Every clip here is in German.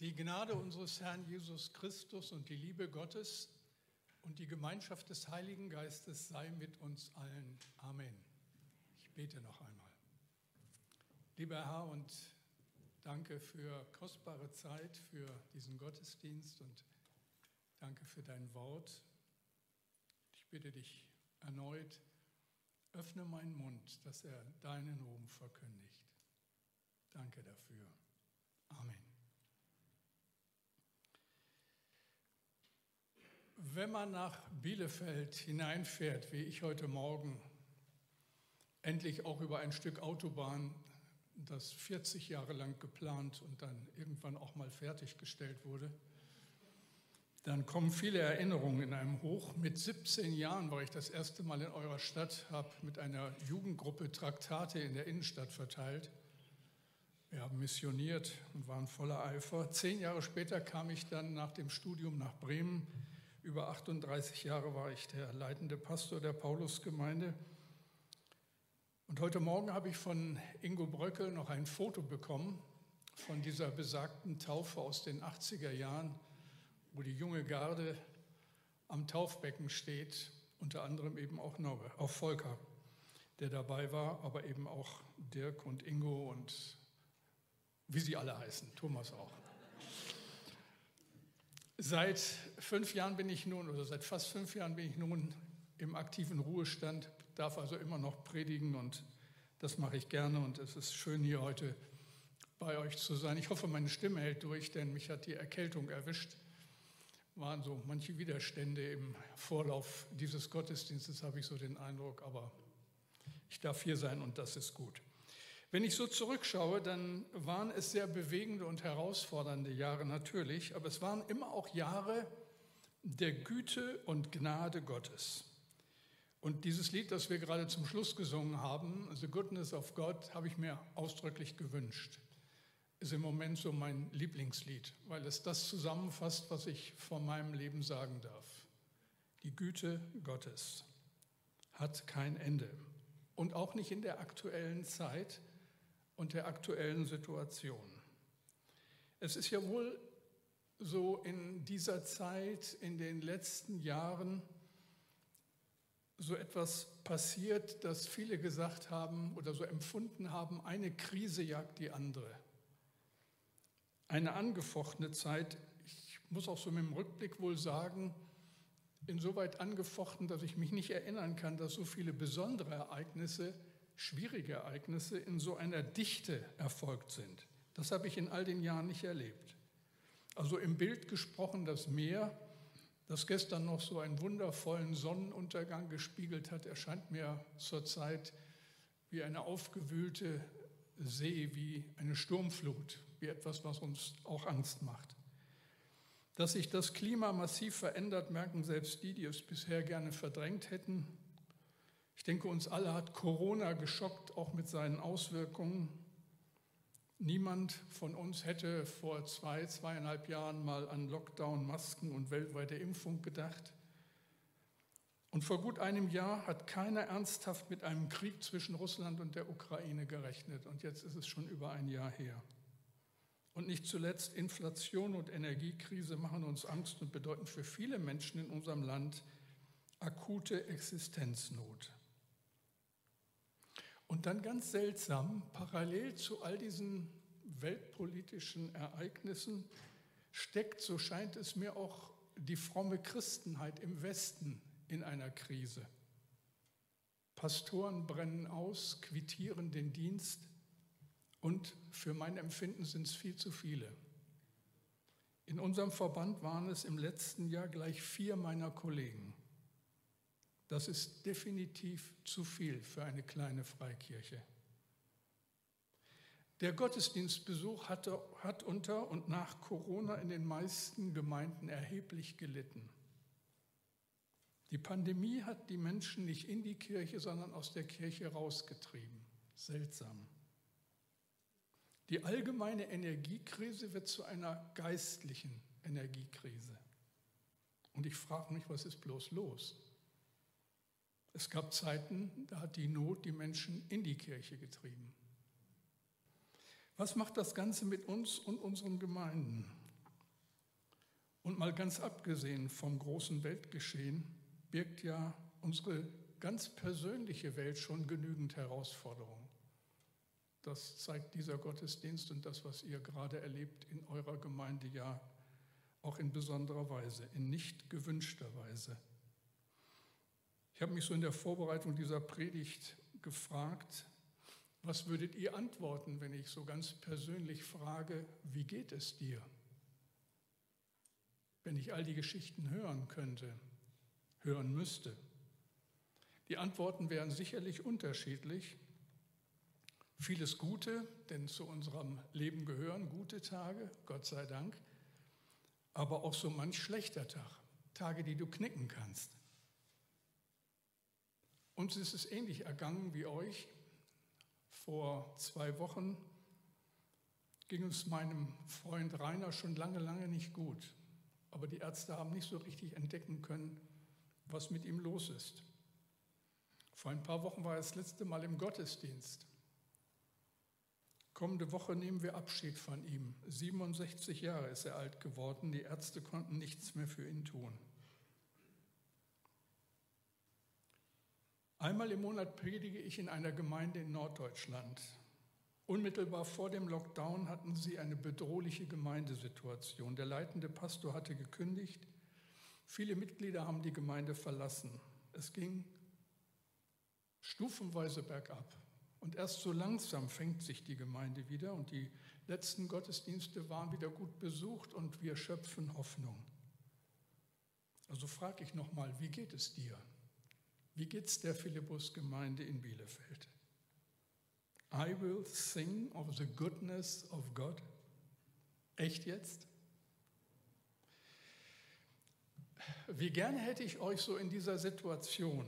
Die Gnade unseres Herrn Jesus Christus und die Liebe Gottes und die Gemeinschaft des Heiligen Geistes sei mit uns allen. Amen. Ich bete noch einmal. Lieber Herr, und danke für kostbare Zeit, für diesen Gottesdienst und danke für dein Wort. Ich bitte dich erneut, öffne meinen Mund, dass er deinen Ruhm verkündigt. Danke dafür. Amen. Wenn man nach Bielefeld hineinfährt, wie ich heute Morgen, endlich auch über ein Stück Autobahn, das 40 Jahre lang geplant und dann irgendwann auch mal fertiggestellt wurde, dann kommen viele Erinnerungen in einem hoch. Mit 17 Jahren war ich das erste Mal in eurer Stadt, habe mit einer Jugendgruppe Traktate in der Innenstadt verteilt. Wir haben missioniert und waren voller Eifer. Zehn Jahre später kam ich dann nach dem Studium nach Bremen über 38 Jahre war ich der leitende Pastor der Paulusgemeinde. Und heute Morgen habe ich von Ingo Bröckel noch ein Foto bekommen von dieser besagten Taufe aus den 80er Jahren, wo die junge Garde am Taufbecken steht, unter anderem eben auch Norbert, auch Volker, der dabei war, aber eben auch Dirk und Ingo und wie sie alle heißen, Thomas auch. Seit fünf Jahren bin ich nun, oder seit fast fünf Jahren bin ich nun im aktiven Ruhestand, darf also immer noch predigen und das mache ich gerne und es ist schön hier heute bei euch zu sein. Ich hoffe, meine Stimme hält durch, denn mich hat die Erkältung erwischt. Waren so manche Widerstände im Vorlauf dieses Gottesdienstes, habe ich so den Eindruck, aber ich darf hier sein und das ist gut. Wenn ich so zurückschaue, dann waren es sehr bewegende und herausfordernde Jahre natürlich, aber es waren immer auch Jahre der Güte und Gnade Gottes. Und dieses Lied, das wir gerade zum Schluss gesungen haben, The Goodness of God, habe ich mir ausdrücklich gewünscht. Ist im Moment so mein Lieblingslied, weil es das zusammenfasst, was ich von meinem Leben sagen darf. Die Güte Gottes hat kein Ende. Und auch nicht in der aktuellen Zeit, und der aktuellen Situation. Es ist ja wohl so in dieser Zeit, in den letzten Jahren, so etwas passiert, dass viele gesagt haben oder so empfunden haben, eine Krise jagt die andere. Eine angefochtene Zeit, ich muss auch so mit dem Rückblick wohl sagen, insoweit angefochten, dass ich mich nicht erinnern kann, dass so viele besondere Ereignisse schwierige Ereignisse in so einer Dichte erfolgt sind. Das habe ich in all den Jahren nicht erlebt. Also im Bild gesprochen, das Meer, das gestern noch so einen wundervollen Sonnenuntergang gespiegelt hat, erscheint mir zurzeit wie eine aufgewühlte See, wie eine Sturmflut, wie etwas, was uns auch Angst macht. Dass sich das Klima massiv verändert, merken selbst die, die es bisher gerne verdrängt hätten. Ich denke, uns alle hat Corona geschockt, auch mit seinen Auswirkungen. Niemand von uns hätte vor zwei, zweieinhalb Jahren mal an Lockdown, Masken und weltweite Impfung gedacht. Und vor gut einem Jahr hat keiner ernsthaft mit einem Krieg zwischen Russland und der Ukraine gerechnet. Und jetzt ist es schon über ein Jahr her. Und nicht zuletzt Inflation und Energiekrise machen uns Angst und bedeuten für viele Menschen in unserem Land akute Existenznot. Und dann ganz seltsam, parallel zu all diesen weltpolitischen Ereignissen steckt, so scheint es mir, auch die fromme Christenheit im Westen in einer Krise. Pastoren brennen aus, quittieren den Dienst und für mein Empfinden sind es viel zu viele. In unserem Verband waren es im letzten Jahr gleich vier meiner Kollegen. Das ist definitiv zu viel für eine kleine Freikirche. Der Gottesdienstbesuch hatte, hat unter und nach Corona in den meisten Gemeinden erheblich gelitten. Die Pandemie hat die Menschen nicht in die Kirche, sondern aus der Kirche rausgetrieben. Seltsam. Die allgemeine Energiekrise wird zu einer geistlichen Energiekrise. Und ich frage mich, was ist bloß los? Es gab Zeiten, da hat die Not die Menschen in die Kirche getrieben. Was macht das Ganze mit uns und unseren Gemeinden? Und mal ganz abgesehen vom großen Weltgeschehen birgt ja unsere ganz persönliche Welt schon genügend Herausforderungen. Das zeigt dieser Gottesdienst und das, was ihr gerade erlebt in eurer Gemeinde, ja auch in besonderer Weise, in nicht gewünschter Weise. Ich habe mich so in der Vorbereitung dieser Predigt gefragt, was würdet ihr antworten, wenn ich so ganz persönlich frage, wie geht es dir? Wenn ich all die Geschichten hören könnte, hören müsste. Die Antworten wären sicherlich unterschiedlich. Vieles Gute, denn zu unserem Leben gehören gute Tage, Gott sei Dank, aber auch so manch schlechter Tag, Tage, die du knicken kannst. Uns ist es ähnlich ergangen wie euch. Vor zwei Wochen ging es meinem Freund Rainer schon lange, lange nicht gut. Aber die Ärzte haben nicht so richtig entdecken können, was mit ihm los ist. Vor ein paar Wochen war er das letzte Mal im Gottesdienst. Kommende Woche nehmen wir Abschied von ihm. 67 Jahre ist er alt geworden. Die Ärzte konnten nichts mehr für ihn tun. Einmal im Monat predige ich in einer Gemeinde in Norddeutschland. Unmittelbar vor dem Lockdown hatten sie eine bedrohliche Gemeindesituation. Der leitende Pastor hatte gekündigt. Viele Mitglieder haben die Gemeinde verlassen. Es ging stufenweise bergab. Und erst so langsam fängt sich die Gemeinde wieder und die letzten Gottesdienste waren wieder gut besucht und wir schöpfen Hoffnung. Also frage ich nochmal, wie geht es dir? Wie geht es der Philippus-Gemeinde in Bielefeld? I will sing of the goodness of God. Echt jetzt? Wie gerne hätte ich euch so in dieser Situation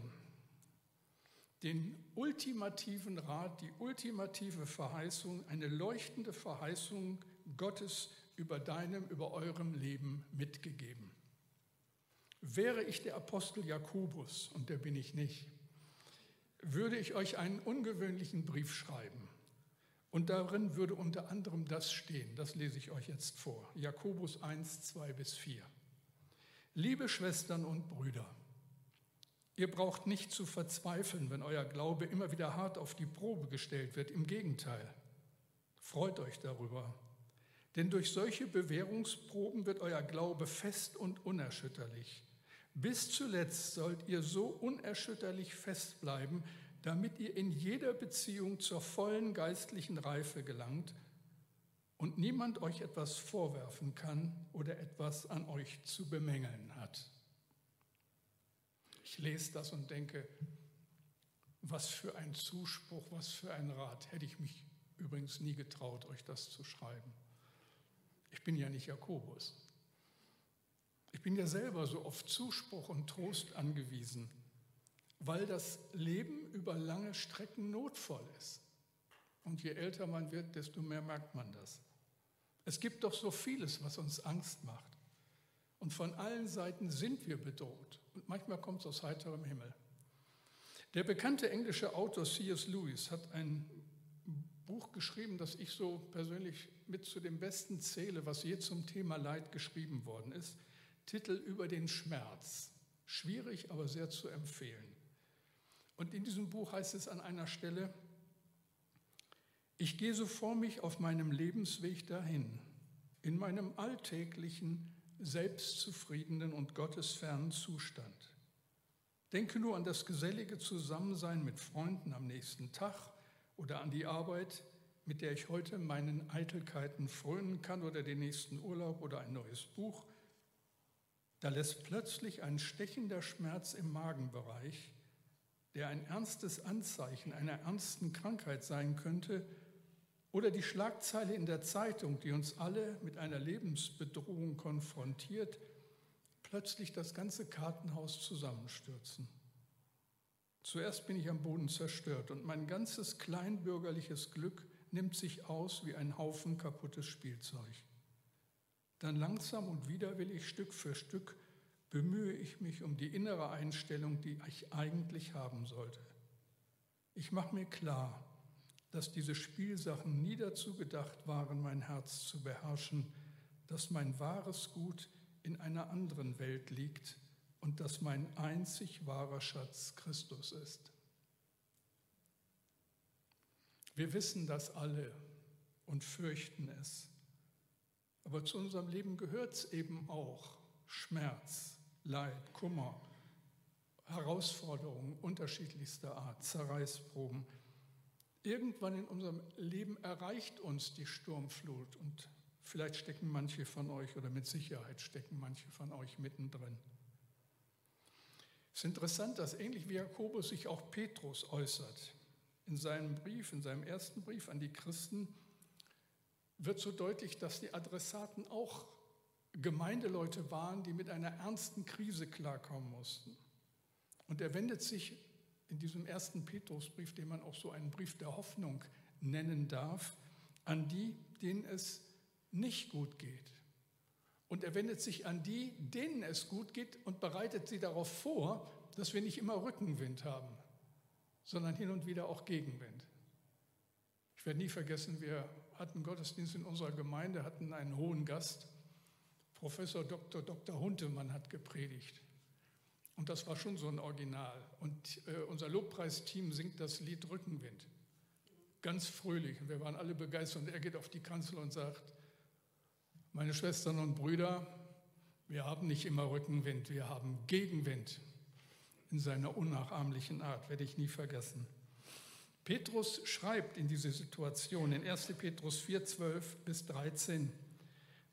den ultimativen Rat, die ultimative Verheißung, eine leuchtende Verheißung Gottes über deinem, über eurem Leben mitgegeben. Wäre ich der Apostel Jakobus, und der bin ich nicht, würde ich euch einen ungewöhnlichen Brief schreiben. Und darin würde unter anderem das stehen, das lese ich euch jetzt vor. Jakobus 1, 2 bis 4. Liebe Schwestern und Brüder, Ihr braucht nicht zu verzweifeln, wenn euer Glaube immer wieder hart auf die Probe gestellt wird. Im Gegenteil, freut euch darüber. Denn durch solche Bewährungsproben wird euer Glaube fest und unerschütterlich. Bis zuletzt sollt ihr so unerschütterlich fest bleiben, damit ihr in jeder Beziehung zur vollen geistlichen Reife gelangt und niemand euch etwas vorwerfen kann oder etwas an euch zu bemängeln hat. Ich lese das und denke, was für ein Zuspruch, was für ein Rat. Hätte ich mich übrigens nie getraut, euch das zu schreiben. Ich bin ja nicht Jakobus. Ich bin ja selber so auf Zuspruch und Trost angewiesen, weil das Leben über lange Strecken notvoll ist. Und je älter man wird, desto mehr merkt man das. Es gibt doch so vieles, was uns Angst macht. Und von allen Seiten sind wir bedroht. Und manchmal kommt es aus heiterem Himmel. Der bekannte englische Autor C.S. Lewis hat ein Buch geschrieben, das ich so persönlich mit zu dem besten zähle, was je zum Thema Leid geschrieben worden ist. Titel über den Schmerz. Schwierig, aber sehr zu empfehlen. Und in diesem Buch heißt es an einer Stelle, ich gehe so vor mich auf meinem Lebensweg dahin, in meinem alltäglichen, selbstzufriedenen und gottesfernen Zustand. Denke nur an das gesellige Zusammensein mit Freunden am nächsten Tag oder an die Arbeit, mit der ich heute meinen Eitelkeiten frönen kann oder den nächsten Urlaub oder ein neues Buch. Da lässt plötzlich ein stechender Schmerz im Magenbereich, der ein ernstes Anzeichen einer ernsten Krankheit sein könnte, oder die Schlagzeile in der Zeitung, die uns alle mit einer Lebensbedrohung konfrontiert, plötzlich das ganze Kartenhaus zusammenstürzen. Zuerst bin ich am Boden zerstört und mein ganzes kleinbürgerliches Glück nimmt sich aus wie ein Haufen kaputtes Spielzeug. Dann langsam und widerwillig Stück für Stück bemühe ich mich um die innere Einstellung, die ich eigentlich haben sollte. Ich mache mir klar, dass diese Spielsachen nie dazu gedacht waren, mein Herz zu beherrschen, dass mein wahres Gut in einer anderen Welt liegt und dass mein einzig wahrer Schatz Christus ist. Wir wissen das alle und fürchten es. Aber zu unserem Leben gehört es eben auch Schmerz, Leid, Kummer, Herausforderungen unterschiedlichster Art, Zerreißproben. Irgendwann in unserem Leben erreicht uns die Sturmflut und vielleicht stecken manche von euch oder mit Sicherheit stecken manche von euch mittendrin. Es ist interessant, dass ähnlich wie Jakobus sich auch Petrus äußert. In seinem Brief, in seinem ersten Brief an die Christen, wird so deutlich, dass die Adressaten auch Gemeindeleute waren, die mit einer ernsten Krise klarkommen mussten. Und er wendet sich in diesem ersten Petrusbrief, den man auch so einen Brief der Hoffnung nennen darf, an die, denen es nicht gut geht. Und er wendet sich an die, denen es gut geht und bereitet sie darauf vor, dass wir nicht immer Rückenwind haben, sondern hin und wieder auch Gegenwind. Ich werde nie vergessen, wir hatten Gottesdienst in unserer Gemeinde, hatten einen hohen Gast. Professor Dr. Dr. Huntemann hat gepredigt. Und das war schon so ein Original. Und äh, unser Lobpreisteam singt das Lied Rückenwind. Ganz fröhlich. Und wir waren alle begeistert. Und er geht auf die Kanzel und sagt, meine Schwestern und Brüder, wir haben nicht immer Rückenwind, wir haben Gegenwind. In seiner unnachahmlichen Art, werde ich nie vergessen. Petrus schreibt in diese Situation in 1. Petrus 4, 12 bis 13.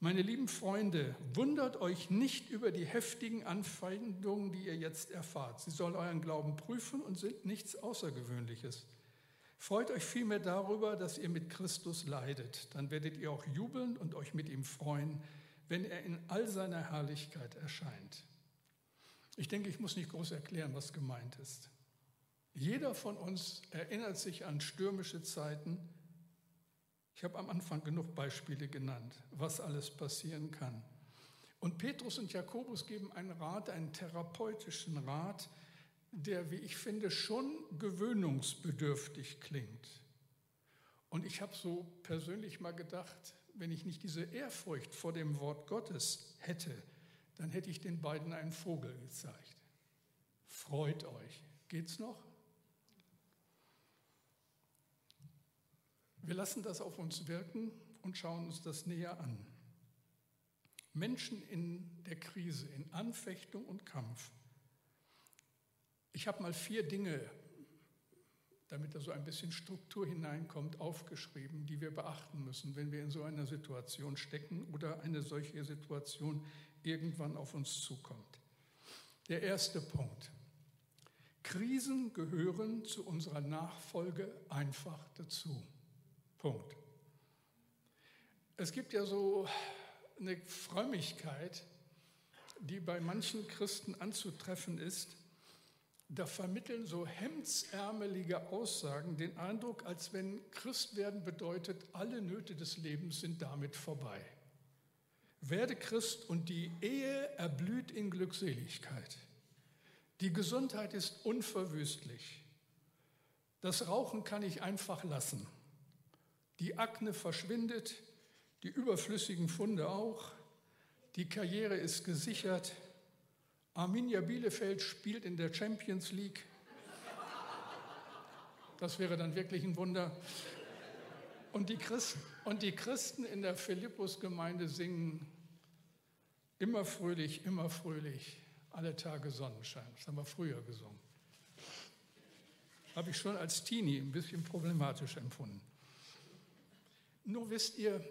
Meine lieben Freunde, wundert euch nicht über die heftigen Anfeindungen, die ihr jetzt erfahrt. Sie sollen euren Glauben prüfen und sind nichts Außergewöhnliches. Freut euch vielmehr darüber, dass ihr mit Christus leidet. Dann werdet ihr auch jubeln und euch mit ihm freuen, wenn er in all seiner Herrlichkeit erscheint. Ich denke, ich muss nicht groß erklären, was gemeint ist. Jeder von uns erinnert sich an stürmische Zeiten. Ich habe am Anfang genug Beispiele genannt, was alles passieren kann. Und Petrus und Jakobus geben einen Rat, einen therapeutischen Rat, der, wie ich finde, schon gewöhnungsbedürftig klingt. Und ich habe so persönlich mal gedacht, wenn ich nicht diese Ehrfurcht vor dem Wort Gottes hätte, dann hätte ich den beiden einen Vogel gezeigt. Freut euch. Geht's noch? Wir lassen das auf uns wirken und schauen uns das näher an. Menschen in der Krise, in Anfechtung und Kampf. Ich habe mal vier Dinge, damit da so ein bisschen Struktur hineinkommt, aufgeschrieben, die wir beachten müssen, wenn wir in so einer Situation stecken oder eine solche Situation irgendwann auf uns zukommt. Der erste Punkt. Krisen gehören zu unserer Nachfolge einfach dazu. Punkt. Es gibt ja so eine Frömmigkeit, die bei manchen Christen anzutreffen ist. Da vermitteln so hemdsärmelige Aussagen den Eindruck, als wenn Christwerden bedeutet, alle Nöte des Lebens sind damit vorbei. Werde Christ und die Ehe erblüht in Glückseligkeit. Die Gesundheit ist unverwüstlich. Das Rauchen kann ich einfach lassen. Die Akne verschwindet, die überflüssigen Funde auch. Die Karriere ist gesichert. Arminia Bielefeld spielt in der Champions League. Das wäre dann wirklich ein Wunder. Und die Christen, und die Christen in der Philippus-Gemeinde singen immer fröhlich, immer fröhlich, alle Tage Sonnenschein. Das haben wir früher gesungen. Habe ich schon als Teenie ein bisschen problematisch empfunden. Nur wisst ihr,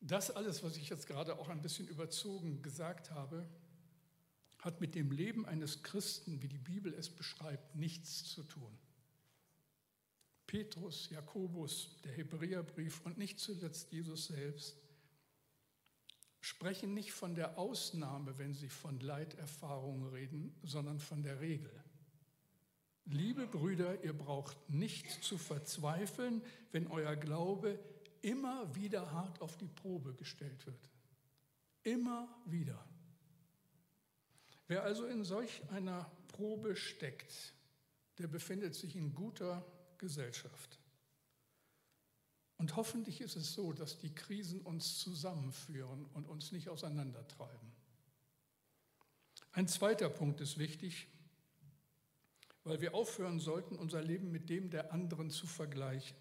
das alles, was ich jetzt gerade auch ein bisschen überzogen gesagt habe, hat mit dem Leben eines Christen, wie die Bibel es beschreibt, nichts zu tun. Petrus, Jakobus, der Hebräerbrief und nicht zuletzt Jesus selbst sprechen nicht von der Ausnahme, wenn sie von Leiterfahrungen reden, sondern von der Regel. Liebe Brüder, ihr braucht nicht zu verzweifeln, wenn euer Glaube immer wieder hart auf die Probe gestellt wird. Immer wieder. Wer also in solch einer Probe steckt, der befindet sich in guter Gesellschaft. Und hoffentlich ist es so, dass die Krisen uns zusammenführen und uns nicht auseinandertreiben. Ein zweiter Punkt ist wichtig, weil wir aufhören sollten, unser Leben mit dem der anderen zu vergleichen.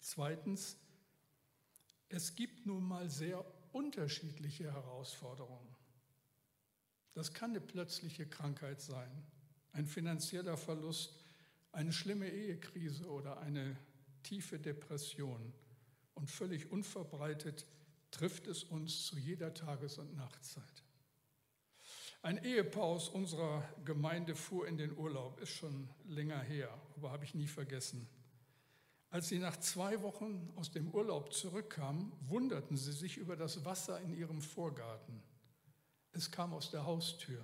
Zweitens, es gibt nun mal sehr unterschiedliche Herausforderungen. Das kann eine plötzliche Krankheit sein, ein finanzieller Verlust, eine schlimme Ehekrise oder eine tiefe Depression. Und völlig unverbreitet trifft es uns zu jeder Tages- und Nachtzeit. Ein Ehepaar aus unserer Gemeinde fuhr in den Urlaub, ist schon länger her, aber habe ich nie vergessen. Als sie nach zwei Wochen aus dem Urlaub zurückkamen, wunderten sie sich über das Wasser in ihrem Vorgarten. Es kam aus der Haustür.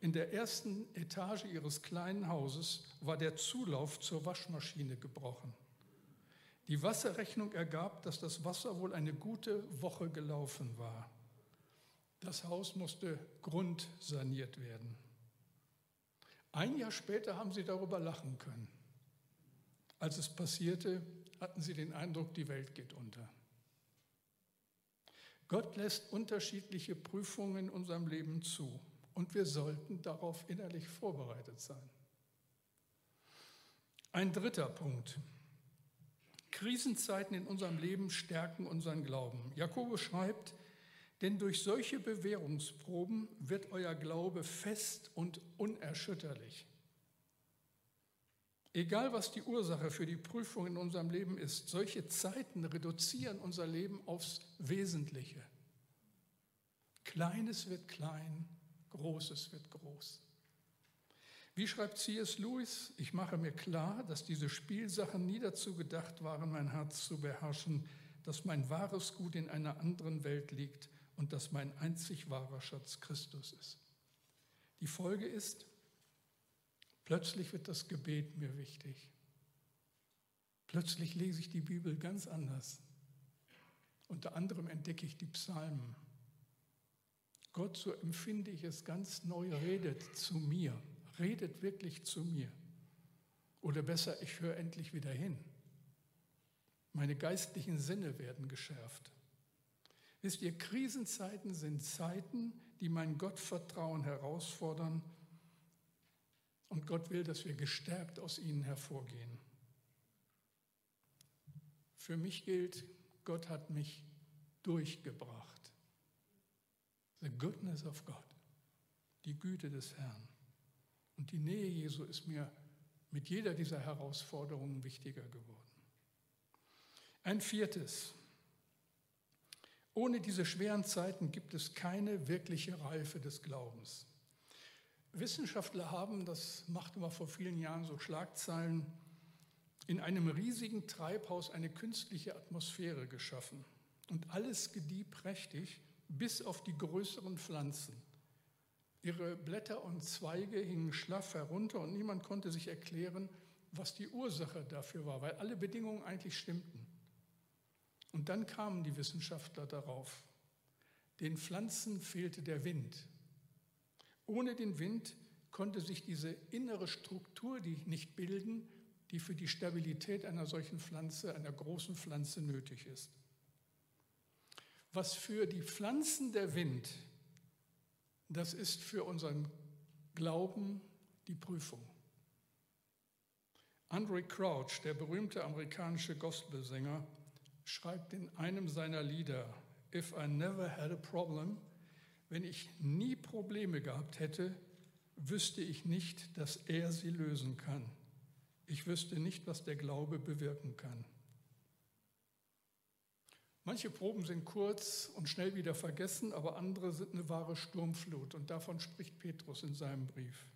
In der ersten Etage ihres kleinen Hauses war der Zulauf zur Waschmaschine gebrochen. Die Wasserrechnung ergab, dass das Wasser wohl eine gute Woche gelaufen war. Das Haus musste grundsaniert werden. Ein Jahr später haben sie darüber lachen können. Als es passierte, hatten sie den Eindruck, die Welt geht unter. Gott lässt unterschiedliche Prüfungen in unserem Leben zu und wir sollten darauf innerlich vorbereitet sein. Ein dritter Punkt. Krisenzeiten in unserem Leben stärken unseren Glauben. Jakobus schreibt, denn durch solche Bewährungsproben wird euer Glaube fest und unerschütterlich. Egal was die Ursache für die Prüfung in unserem Leben ist, solche Zeiten reduzieren unser Leben aufs Wesentliche. Kleines wird klein, Großes wird groß. Wie schreibt C.S. Lewis, ich mache mir klar, dass diese Spielsachen nie dazu gedacht waren, mein Herz zu beherrschen, dass mein wahres Gut in einer anderen Welt liegt und dass mein einzig wahrer Schatz Christus ist. Die Folge ist, Plötzlich wird das Gebet mir wichtig. Plötzlich lese ich die Bibel ganz anders. Unter anderem entdecke ich die Psalmen. Gott, so empfinde ich es ganz neu, redet zu mir, redet wirklich zu mir. Oder besser, ich höre endlich wieder hin. Meine geistlichen Sinne werden geschärft. Wisst ihr, Krisenzeiten sind Zeiten, die mein Gottvertrauen herausfordern und Gott will, dass wir gestärkt aus ihnen hervorgehen. Für mich gilt, Gott hat mich durchgebracht. The goodness of God, die Güte des Herrn. Und die Nähe Jesu ist mir mit jeder dieser Herausforderungen wichtiger geworden. Ein viertes. Ohne diese schweren Zeiten gibt es keine wirkliche Reife des Glaubens. Wissenschaftler haben, das machte mal vor vielen Jahren so Schlagzeilen, in einem riesigen Treibhaus eine künstliche Atmosphäre geschaffen. Und alles gedieh prächtig, bis auf die größeren Pflanzen. Ihre Blätter und Zweige hingen schlaff herunter und niemand konnte sich erklären, was die Ursache dafür war, weil alle Bedingungen eigentlich stimmten. Und dann kamen die Wissenschaftler darauf. Den Pflanzen fehlte der Wind. Ohne den Wind konnte sich diese innere Struktur nicht bilden, die für die Stabilität einer solchen Pflanze, einer großen Pflanze nötig ist. Was für die Pflanzen der Wind, das ist für unseren Glauben die Prüfung. Andre Crouch, der berühmte amerikanische Gospelsänger, schreibt in einem seiner Lieder, If I never had a problem, wenn ich nie Probleme gehabt hätte, wüsste ich nicht, dass er sie lösen kann. Ich wüsste nicht, was der Glaube bewirken kann. Manche Proben sind kurz und schnell wieder vergessen, aber andere sind eine wahre Sturmflut. Und davon spricht Petrus in seinem Brief.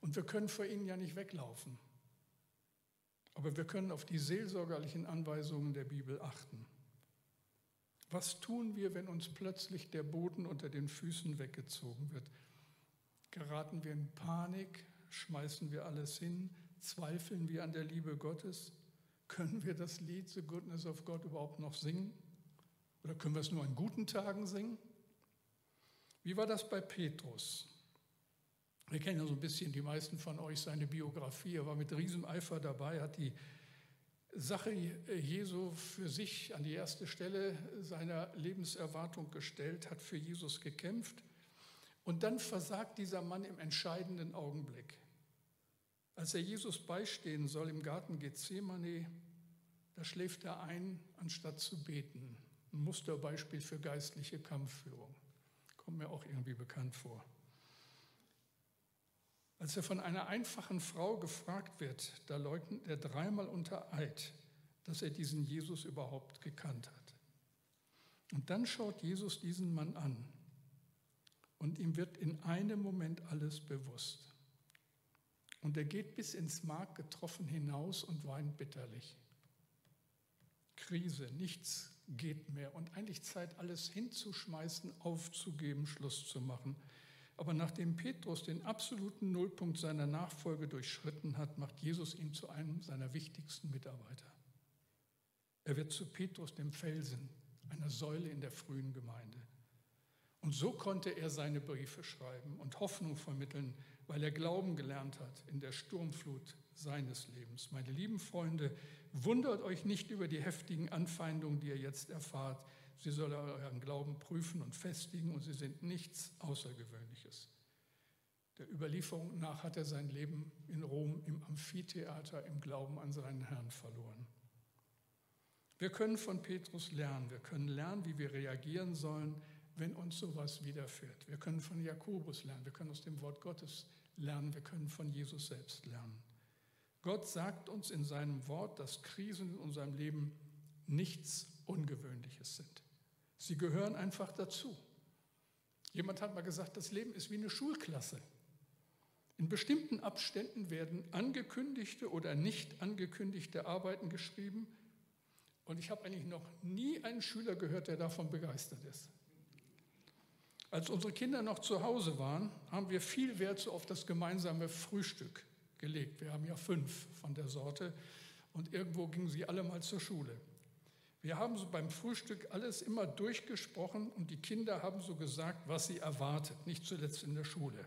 Und wir können vor ihnen ja nicht weglaufen. Aber wir können auf die seelsorgerlichen Anweisungen der Bibel achten. Was tun wir, wenn uns plötzlich der Boden unter den Füßen weggezogen wird? Geraten wir in Panik? Schmeißen wir alles hin? Zweifeln wir an der Liebe Gottes? Können wir das Lied The Goodness of God überhaupt noch singen? Oder können wir es nur an guten Tagen singen? Wie war das bei Petrus? Wir kennen ja so ein bisschen die meisten von euch seine Biografie. Er war mit Rieseneifer dabei, hat die Sache Jesu für sich an die erste Stelle seiner Lebenserwartung gestellt, hat für Jesus gekämpft. Und dann versagt dieser Mann im entscheidenden Augenblick. Als er Jesus beistehen soll im Garten Gethsemane, da schläft er ein, anstatt zu beten. Ein Musterbeispiel für geistliche Kampfführung. Kommt mir auch irgendwie bekannt vor. Als er von einer einfachen Frau gefragt wird, da leugnet er dreimal unter Eid, dass er diesen Jesus überhaupt gekannt hat. Und dann schaut Jesus diesen Mann an und ihm wird in einem Moment alles bewusst. Und er geht bis ins Mark getroffen hinaus und weint bitterlich. Krise, nichts geht mehr und eigentlich Zeit, alles hinzuschmeißen, aufzugeben, Schluss zu machen. Aber nachdem Petrus den absoluten Nullpunkt seiner Nachfolge durchschritten hat, macht Jesus ihn zu einem seiner wichtigsten Mitarbeiter. Er wird zu Petrus, dem Felsen, einer Säule in der frühen Gemeinde. Und so konnte er seine Briefe schreiben und Hoffnung vermitteln, weil er Glauben gelernt hat in der Sturmflut seines Lebens. Meine lieben Freunde, wundert euch nicht über die heftigen Anfeindungen, die ihr jetzt erfahrt. Sie sollen euren Glauben prüfen und festigen und sie sind nichts Außergewöhnliches. Der Überlieferung nach hat er sein Leben in Rom im Amphitheater im Glauben an seinen Herrn verloren. Wir können von Petrus lernen. Wir können lernen, wie wir reagieren sollen, wenn uns sowas widerfährt. Wir können von Jakobus lernen, wir können aus dem Wort Gottes lernen, wir können von Jesus selbst lernen. Gott sagt uns in seinem Wort, dass Krisen in unserem Leben nichts Ungewöhnliches sind. Sie gehören einfach dazu. Jemand hat mal gesagt, das Leben ist wie eine Schulklasse. In bestimmten Abständen werden angekündigte oder nicht angekündigte Arbeiten geschrieben. Und ich habe eigentlich noch nie einen Schüler gehört, der davon begeistert ist. Als unsere Kinder noch zu Hause waren, haben wir viel Wert so auf das gemeinsame Frühstück gelegt. Wir haben ja fünf von der Sorte und irgendwo gingen sie alle mal zur Schule. Wir haben so beim Frühstück alles immer durchgesprochen und die Kinder haben so gesagt, was sie erwartet, nicht zuletzt in der Schule.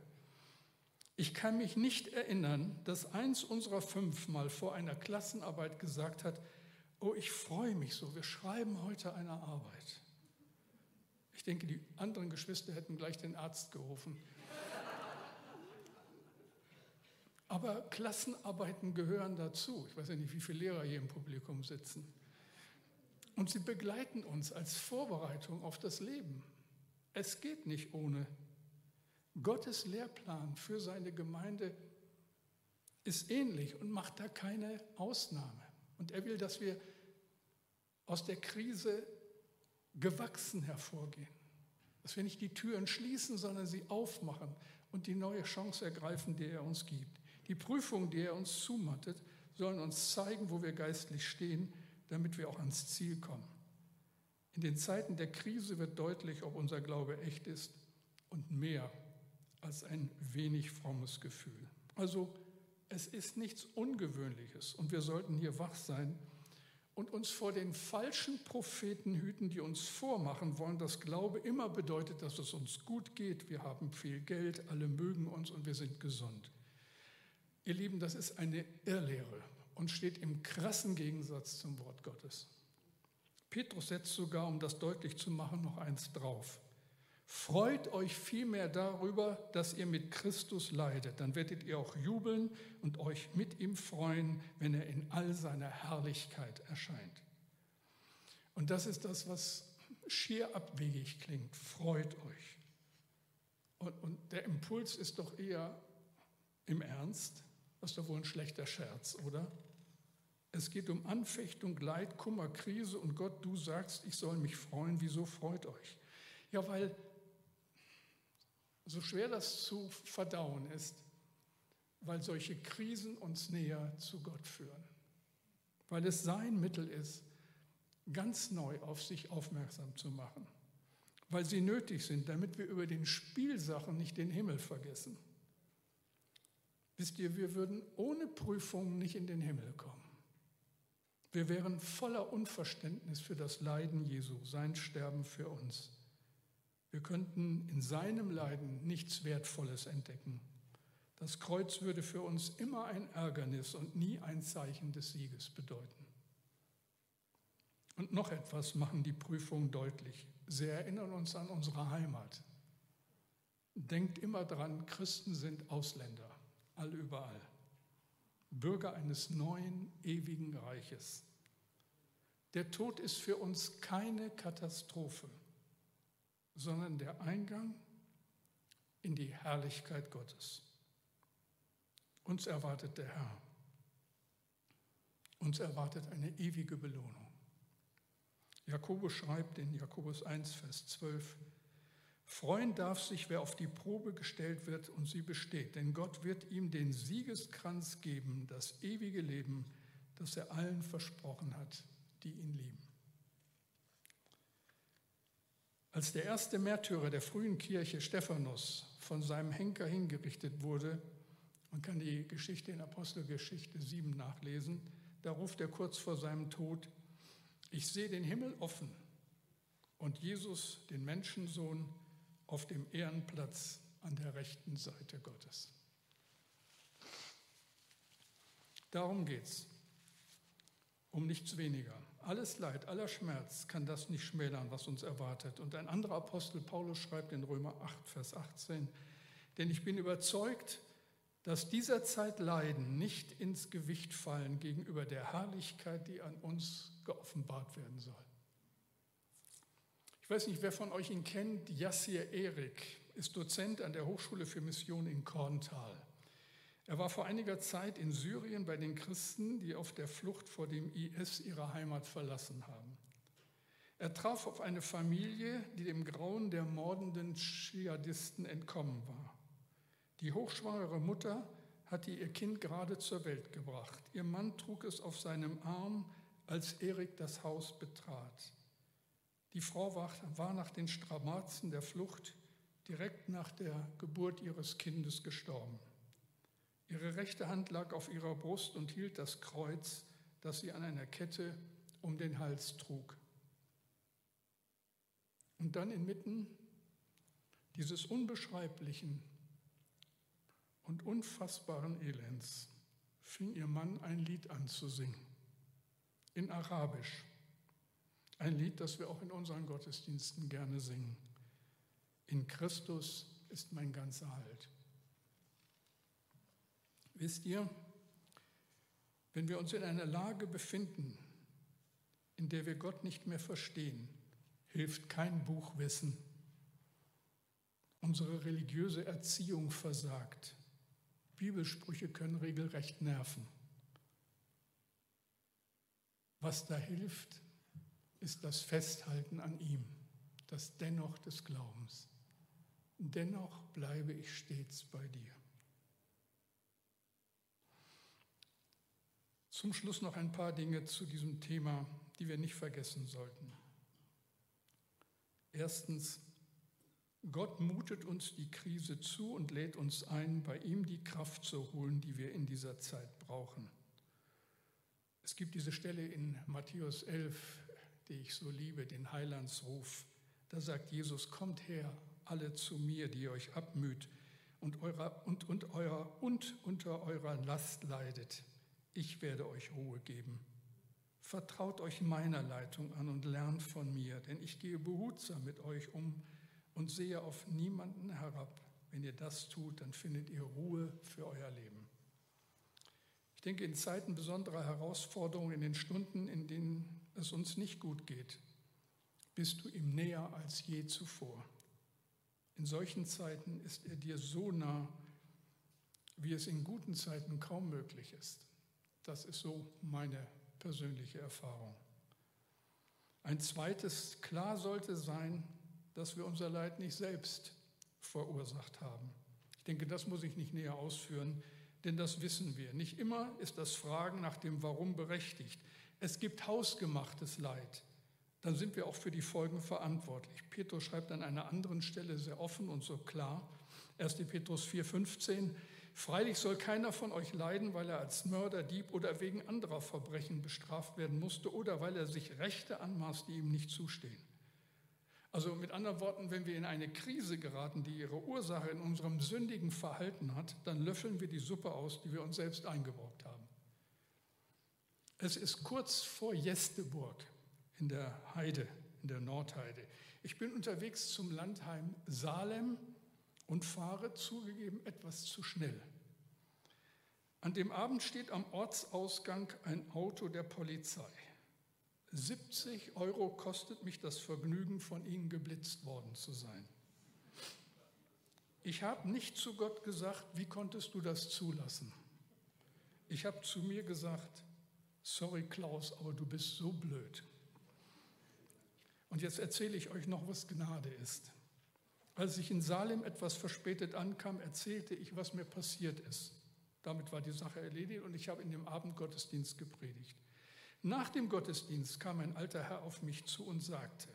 Ich kann mich nicht erinnern, dass eins unserer fünf mal vor einer Klassenarbeit gesagt hat, oh, ich freue mich so, wir schreiben heute eine Arbeit denke, die anderen Geschwister hätten gleich den Arzt gerufen. Aber Klassenarbeiten gehören dazu. Ich weiß ja nicht, wie viele Lehrer hier im Publikum sitzen. Und sie begleiten uns als Vorbereitung auf das Leben. Es geht nicht ohne. Gottes Lehrplan für seine Gemeinde ist ähnlich und macht da keine Ausnahme. Und er will, dass wir aus der Krise gewachsen hervorgehen. Dass wir nicht die Türen schließen, sondern sie aufmachen und die neue Chance ergreifen, die er uns gibt. Die Prüfungen, die er uns zumattet, sollen uns zeigen, wo wir geistlich stehen, damit wir auch ans Ziel kommen. In den Zeiten der Krise wird deutlich, ob unser Glaube echt ist und mehr als ein wenig frommes Gefühl. Also es ist nichts Ungewöhnliches und wir sollten hier wach sein und uns vor den falschen Propheten hüten, die uns vormachen wollen, dass Glaube immer bedeutet, dass es uns gut geht, wir haben viel Geld, alle mögen uns und wir sind gesund. Ihr Lieben, das ist eine Irrlehre und steht im krassen Gegensatz zum Wort Gottes. Petrus setzt sogar, um das deutlich zu machen, noch eins drauf. Freut euch vielmehr darüber, dass ihr mit Christus leidet. Dann werdet ihr auch jubeln und euch mit ihm freuen, wenn er in all seiner Herrlichkeit erscheint. Und das ist das, was schier abwegig klingt. Freut euch. Und, und der Impuls ist doch eher im Ernst. Das ist doch wohl ein schlechter Scherz, oder? Es geht um Anfechtung, Leid, Kummer, Krise und Gott, du sagst, ich soll mich freuen. Wieso freut euch? Ja, weil so schwer das zu verdauen ist, weil solche Krisen uns näher zu Gott führen, weil es sein Mittel ist, ganz neu auf sich aufmerksam zu machen, weil sie nötig sind, damit wir über den Spielsachen nicht den Himmel vergessen. Wisst ihr, wir würden ohne Prüfungen nicht in den Himmel kommen. Wir wären voller Unverständnis für das Leiden Jesu, sein Sterben für uns. Wir könnten in seinem Leiden nichts Wertvolles entdecken. Das Kreuz würde für uns immer ein Ärgernis und nie ein Zeichen des Sieges bedeuten. Und noch etwas machen die Prüfungen deutlich. Sie erinnern uns an unsere Heimat. Denkt immer dran, Christen sind Ausländer, allüberall. Bürger eines neuen, ewigen Reiches. Der Tod ist für uns keine Katastrophe, sondern der Eingang in die Herrlichkeit Gottes. Uns erwartet der Herr. Uns erwartet eine ewige Belohnung. Jakobus schreibt in Jakobus 1, Vers 12, Freuen darf sich, wer auf die Probe gestellt wird und sie besteht, denn Gott wird ihm den Siegeskranz geben, das ewige Leben, das er allen versprochen hat, die ihn lieben. Als der erste Märtyrer der frühen Kirche, Stephanus, von seinem Henker hingerichtet wurde, man kann die Geschichte in Apostelgeschichte 7 nachlesen, da ruft er kurz vor seinem Tod, ich sehe den Himmel offen und Jesus, den Menschensohn, auf dem Ehrenplatz an der rechten Seite Gottes. Darum geht es, um nichts weniger. Alles Leid, aller Schmerz kann das nicht schmälern, was uns erwartet. Und ein anderer Apostel Paulus schreibt in Römer 8, Vers 18, denn ich bin überzeugt, dass dieser Zeit Leiden nicht ins Gewicht fallen gegenüber der Herrlichkeit, die an uns geoffenbart werden soll. Ich weiß nicht, wer von euch ihn kennt. Yassir Erik ist Dozent an der Hochschule für Mission in Korntal. Er war vor einiger Zeit in Syrien bei den Christen, die auf der Flucht vor dem IS ihre Heimat verlassen haben. Er traf auf eine Familie, die dem Grauen der mordenden Dschihadisten entkommen war. Die hochschwangere Mutter hatte ihr Kind gerade zur Welt gebracht. Ihr Mann trug es auf seinem Arm, als Erik das Haus betrat. Die Frau war nach den Stramazen der Flucht direkt nach der Geburt ihres Kindes gestorben. Ihre rechte Hand lag auf ihrer Brust und hielt das Kreuz, das sie an einer Kette um den Hals trug. Und dann inmitten dieses unbeschreiblichen und unfassbaren Elends fing ihr Mann ein Lied an zu singen, in Arabisch. Ein Lied, das wir auch in unseren Gottesdiensten gerne singen. In Christus ist mein ganzer Halt. Wisst ihr, wenn wir uns in einer Lage befinden, in der wir Gott nicht mehr verstehen, hilft kein Buchwissen. Unsere religiöse Erziehung versagt. Bibelsprüche können regelrecht nerven. Was da hilft, ist das Festhalten an ihm, das Dennoch des Glaubens. Dennoch bleibe ich stets bei dir. Zum Schluss noch ein paar Dinge zu diesem Thema, die wir nicht vergessen sollten. Erstens, Gott mutet uns die Krise zu und lädt uns ein, bei ihm die Kraft zu holen, die wir in dieser Zeit brauchen. Es gibt diese Stelle in Matthäus 11, die ich so liebe, den Heilandsruf. Da sagt Jesus, kommt her, alle zu mir, die euch abmüht und, eurer, und, und, euer, und unter eurer Last leidet. Ich werde euch Ruhe geben. Vertraut euch meiner Leitung an und lernt von mir, denn ich gehe behutsam mit euch um und sehe auf niemanden herab. Wenn ihr das tut, dann findet ihr Ruhe für euer Leben. Ich denke, in Zeiten besonderer Herausforderungen, in den Stunden, in denen es uns nicht gut geht, bist du ihm näher als je zuvor. In solchen Zeiten ist er dir so nah, wie es in guten Zeiten kaum möglich ist. Das ist so meine persönliche Erfahrung. Ein zweites, klar sollte sein, dass wir unser Leid nicht selbst verursacht haben. Ich denke, das muss ich nicht näher ausführen, denn das wissen wir. Nicht immer ist das Fragen nach dem Warum berechtigt. Es gibt hausgemachtes Leid. Dann sind wir auch für die Folgen verantwortlich. Petrus schreibt an einer anderen Stelle sehr offen und so klar, 1. Petrus 4,15, Freilich soll keiner von euch leiden, weil er als Mörder, Dieb oder wegen anderer Verbrechen bestraft werden musste oder weil er sich Rechte anmaßt, die ihm nicht zustehen. Also mit anderen Worten, wenn wir in eine Krise geraten, die ihre Ursache in unserem sündigen Verhalten hat, dann löffeln wir die Suppe aus, die wir uns selbst eingebrockt haben. Es ist kurz vor Jesteburg in der Heide, in der Nordheide. Ich bin unterwegs zum Landheim Salem und fahre zugegeben etwas zu schnell. An dem Abend steht am Ortsausgang ein Auto der Polizei. 70 Euro kostet mich das Vergnügen, von Ihnen geblitzt worden zu sein. Ich habe nicht zu Gott gesagt, wie konntest du das zulassen? Ich habe zu mir gesagt, sorry Klaus, aber du bist so blöd. Und jetzt erzähle ich euch noch, was Gnade ist. Als ich in Salem etwas verspätet ankam, erzählte ich, was mir passiert ist. Damit war die Sache erledigt und ich habe in dem Abend Gottesdienst gepredigt. Nach dem Gottesdienst kam ein alter Herr auf mich zu und sagte,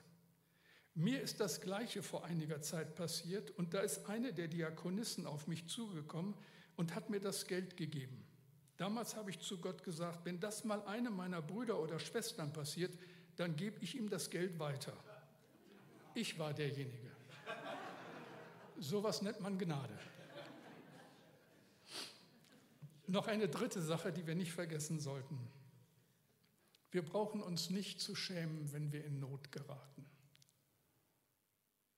mir ist das Gleiche vor einiger Zeit passiert und da ist eine der Diakonissen auf mich zugekommen und hat mir das Geld gegeben. Damals habe ich zu Gott gesagt, wenn das mal einem meiner Brüder oder Schwestern passiert, dann gebe ich ihm das Geld weiter. Ich war derjenige. Sowas nennt man Gnade. Noch eine dritte Sache, die wir nicht vergessen sollten. Wir brauchen uns nicht zu schämen, wenn wir in Not geraten.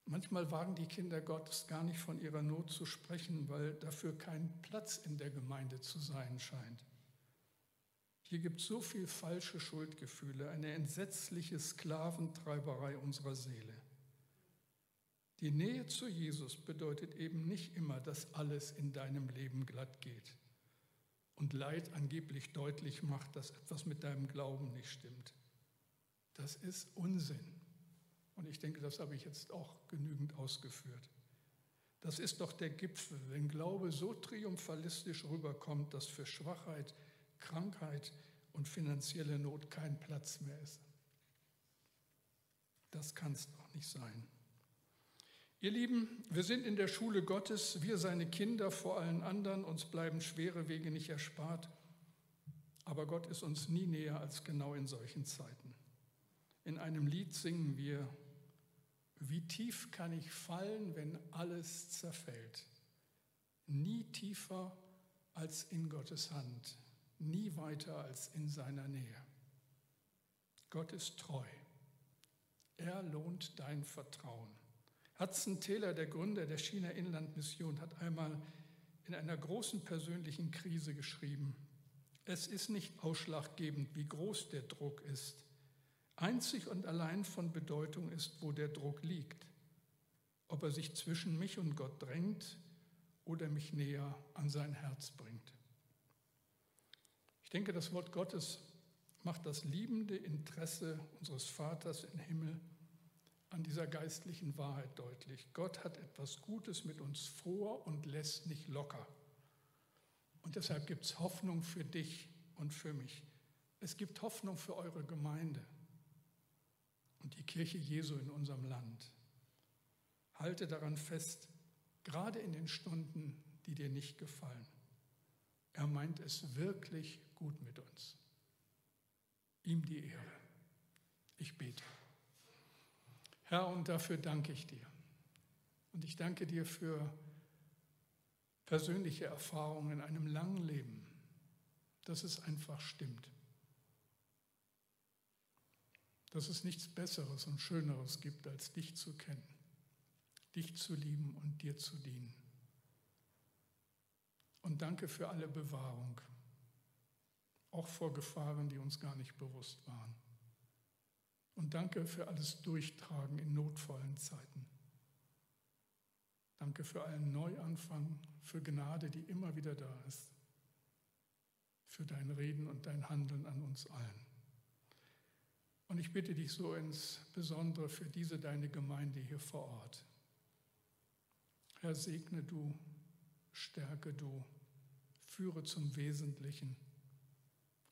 Manchmal wagen die Kinder Gottes gar nicht von ihrer Not zu sprechen, weil dafür kein Platz in der Gemeinde zu sein scheint. Hier gibt es so viel falsche Schuldgefühle, eine entsetzliche Sklaventreiberei unserer Seele. Die Nähe zu Jesus bedeutet eben nicht immer, dass alles in deinem Leben glatt geht und Leid angeblich deutlich macht, dass etwas mit deinem Glauben nicht stimmt. Das ist Unsinn. Und ich denke, das habe ich jetzt auch genügend ausgeführt. Das ist doch der Gipfel, wenn Glaube so triumphalistisch rüberkommt, dass für Schwachheit, Krankheit und finanzielle Not kein Platz mehr ist. Das kann es doch nicht sein. Ihr Lieben, wir sind in der Schule Gottes, wir seine Kinder vor allen anderen, uns bleiben schwere Wege nicht erspart, aber Gott ist uns nie näher als genau in solchen Zeiten. In einem Lied singen wir, wie tief kann ich fallen, wenn alles zerfällt? Nie tiefer als in Gottes Hand nie weiter als in seiner Nähe. Gott ist treu. Er lohnt dein Vertrauen. Hudson Taylor, der Gründer der China Inland Mission, hat einmal in einer großen persönlichen Krise geschrieben, es ist nicht ausschlaggebend, wie groß der Druck ist. Einzig und allein von Bedeutung ist, wo der Druck liegt. Ob er sich zwischen mich und Gott drängt oder mich näher an sein Herz bringt denke, das Wort Gottes macht das liebende Interesse unseres Vaters im Himmel an dieser geistlichen Wahrheit deutlich. Gott hat etwas Gutes mit uns vor und lässt nicht locker. Und deshalb gibt es Hoffnung für dich und für mich. Es gibt Hoffnung für eure Gemeinde und die Kirche Jesu in unserem Land. Halte daran fest, gerade in den Stunden, die dir nicht gefallen. Er meint es wirklich gut mit uns. Ihm die Ehre. Ich bete. Herr, und dafür danke ich dir. Und ich danke dir für persönliche Erfahrungen in einem langen Leben, dass es einfach stimmt. Dass es nichts Besseres und Schöneres gibt, als dich zu kennen, dich zu lieben und dir zu dienen. Und danke für alle Bewahrung, auch vor Gefahren, die uns gar nicht bewusst waren. Und danke für alles Durchtragen in notvollen Zeiten. Danke für allen Neuanfang, für Gnade, die immer wieder da ist, für dein Reden und dein Handeln an uns allen. Und ich bitte dich so insbesondere für diese deine Gemeinde hier vor Ort. Herr, segne du, stärke du, führe zum Wesentlichen,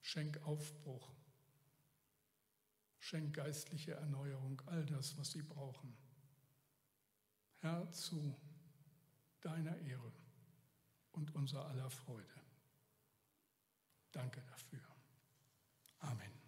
schenk Aufbruch, schenk geistliche Erneuerung, all das, was sie brauchen. Herr, zu deiner Ehre und unser aller Freude. Danke dafür. Amen.